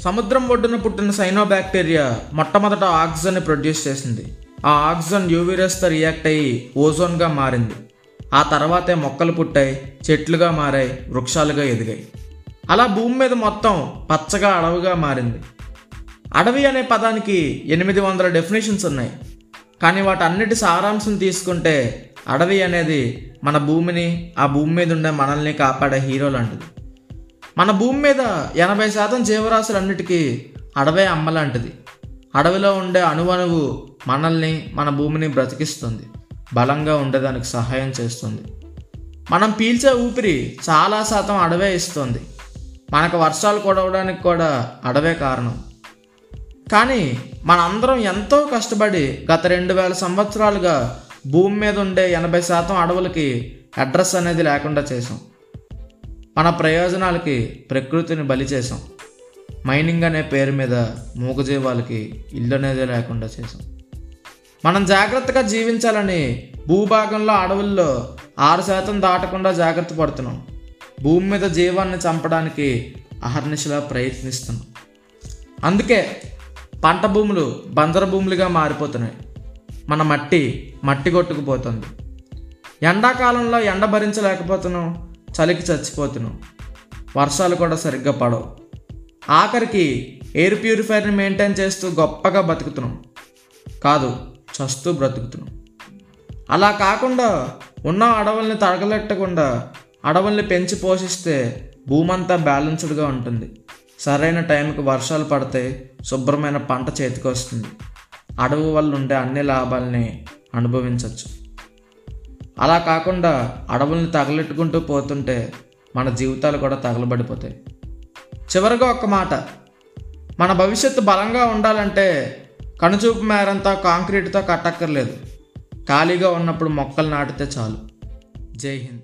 సముద్రం ఒడ్డున పుట్టిన సైనోబ్యాక్టీరియా మొట్టమొదట ఆక్సిజన్ని ప్రొడ్యూస్ చేసింది. ఆ ఆక్సిజన్ యూవీరస్తో రియాక్ట్ అయ్యి ఓజోన్గా మారింది. ఆ తర్వాతే మొక్కలు పుట్టాయి చెట్లుగా మారాయి వృక్షాలుగా ఎదిగాయి. అలా భూమి మీద మొత్తం పచ్చగా అడవిగా మారింది. అడవి అనే పదానికి ఎనిమిది వందల డెఫినేషన్స్ ఉన్నాయి. కానీ వాటన్నిటి సారాంశం తీసుకుంటే అడవి అనేది మన భూమిని ఆ భూమి మీద ఉండే మనల్ని కాపాడే హీరో లాంటిది. మన భూమి మీద ఎనభై శాతం జీవరాశులన్నిటికీ అడవే అమ్మ లాంటిది. అడవిలో ఉండే అణువణువు మనల్ని మన భూమిని బ్రతికిస్తుంది. బలంగా ఉండేదానికి సహాయం చేస్తుంది. మనం పీల్చే ఊపిరి చాలా శాతం అడవే ఇస్తుంది. మనకు వర్షాలు కొడవడానికి కూడా అడవే కారణం. కానీ మనందరం ఎంతో కష్టపడి గత రెండు వేల సంవత్సరాలుగా భూమి మీద ఉండే ఎనభై శాతం అడవులకి అడ్రస్ అనేది లేకుండా చేసాం మన ప్రయోజనాలకి ప్రకృతిని బలి చేసాం మైనింగ్ అనే పేరు మీద మూగజీవాలకి ఇల్లు అనేది లేకుండా చేసాం మనం జాగ్రత్తగా జీవించాలని భూభాగంలో అడవుల్లో ఆరు శాతం దాటకుండా జాగ్రత్త పడుతున్నాం. భూమి మీద జీవాన్ని చంపడానికి అహర్నిశలా ప్రయత్నిస్తున్నాం. అందుకే పంట భూములు బందర భూములుగా మారిపోతున్నాయి. మన మట్టి మట్టి కొట్టుకుపోతుంది. ఎండాకాలంలో ఎండ భరించలేకపోతున్నాం. చలికి చచ్చిపోతున్నాం వర్షాలు కూడా సరిగ్గా పడవు. ఆఖరికి ఎయిర్ ప్యూరిఫైర్ని మెయింటైన్ చేస్తూ గొప్పగా బతుకుతున్నాం కాదు చస్తూ బ్రతుకుతున్నాం అలా కాకుండా ఉన్న అడవుల్ని తడగలెట్టకుండా అడవుల్ని పెంచి పోషిస్తే భూమంతా బ్యాలెన్స్డ్గా ఉంటుంది. సరైన టైంకి వర్షాలు పడితే శుభ్రమైన పంట చేతికి వస్తుంది. అడవి వల్ల ఉండే అన్ని లాభాలని అనుభవించవచ్చు అలా కాకుండా అడవుల్ని తగలెట్టుకుంటూ పోతుంటే మన జీవితాలు కూడా తగలబడిపోతాయి. చివరిగా ఒక్క మాట. మన భవిష్యత్తు బలంగా ఉండాలంటే కనుచూపు మేరంతా కాంక్రీట్తో కట్టక్కర్లేదు. ఖాళీగా ఉన్నప్పుడు మొక్కలు నాటితే చాలు. జై హింద్.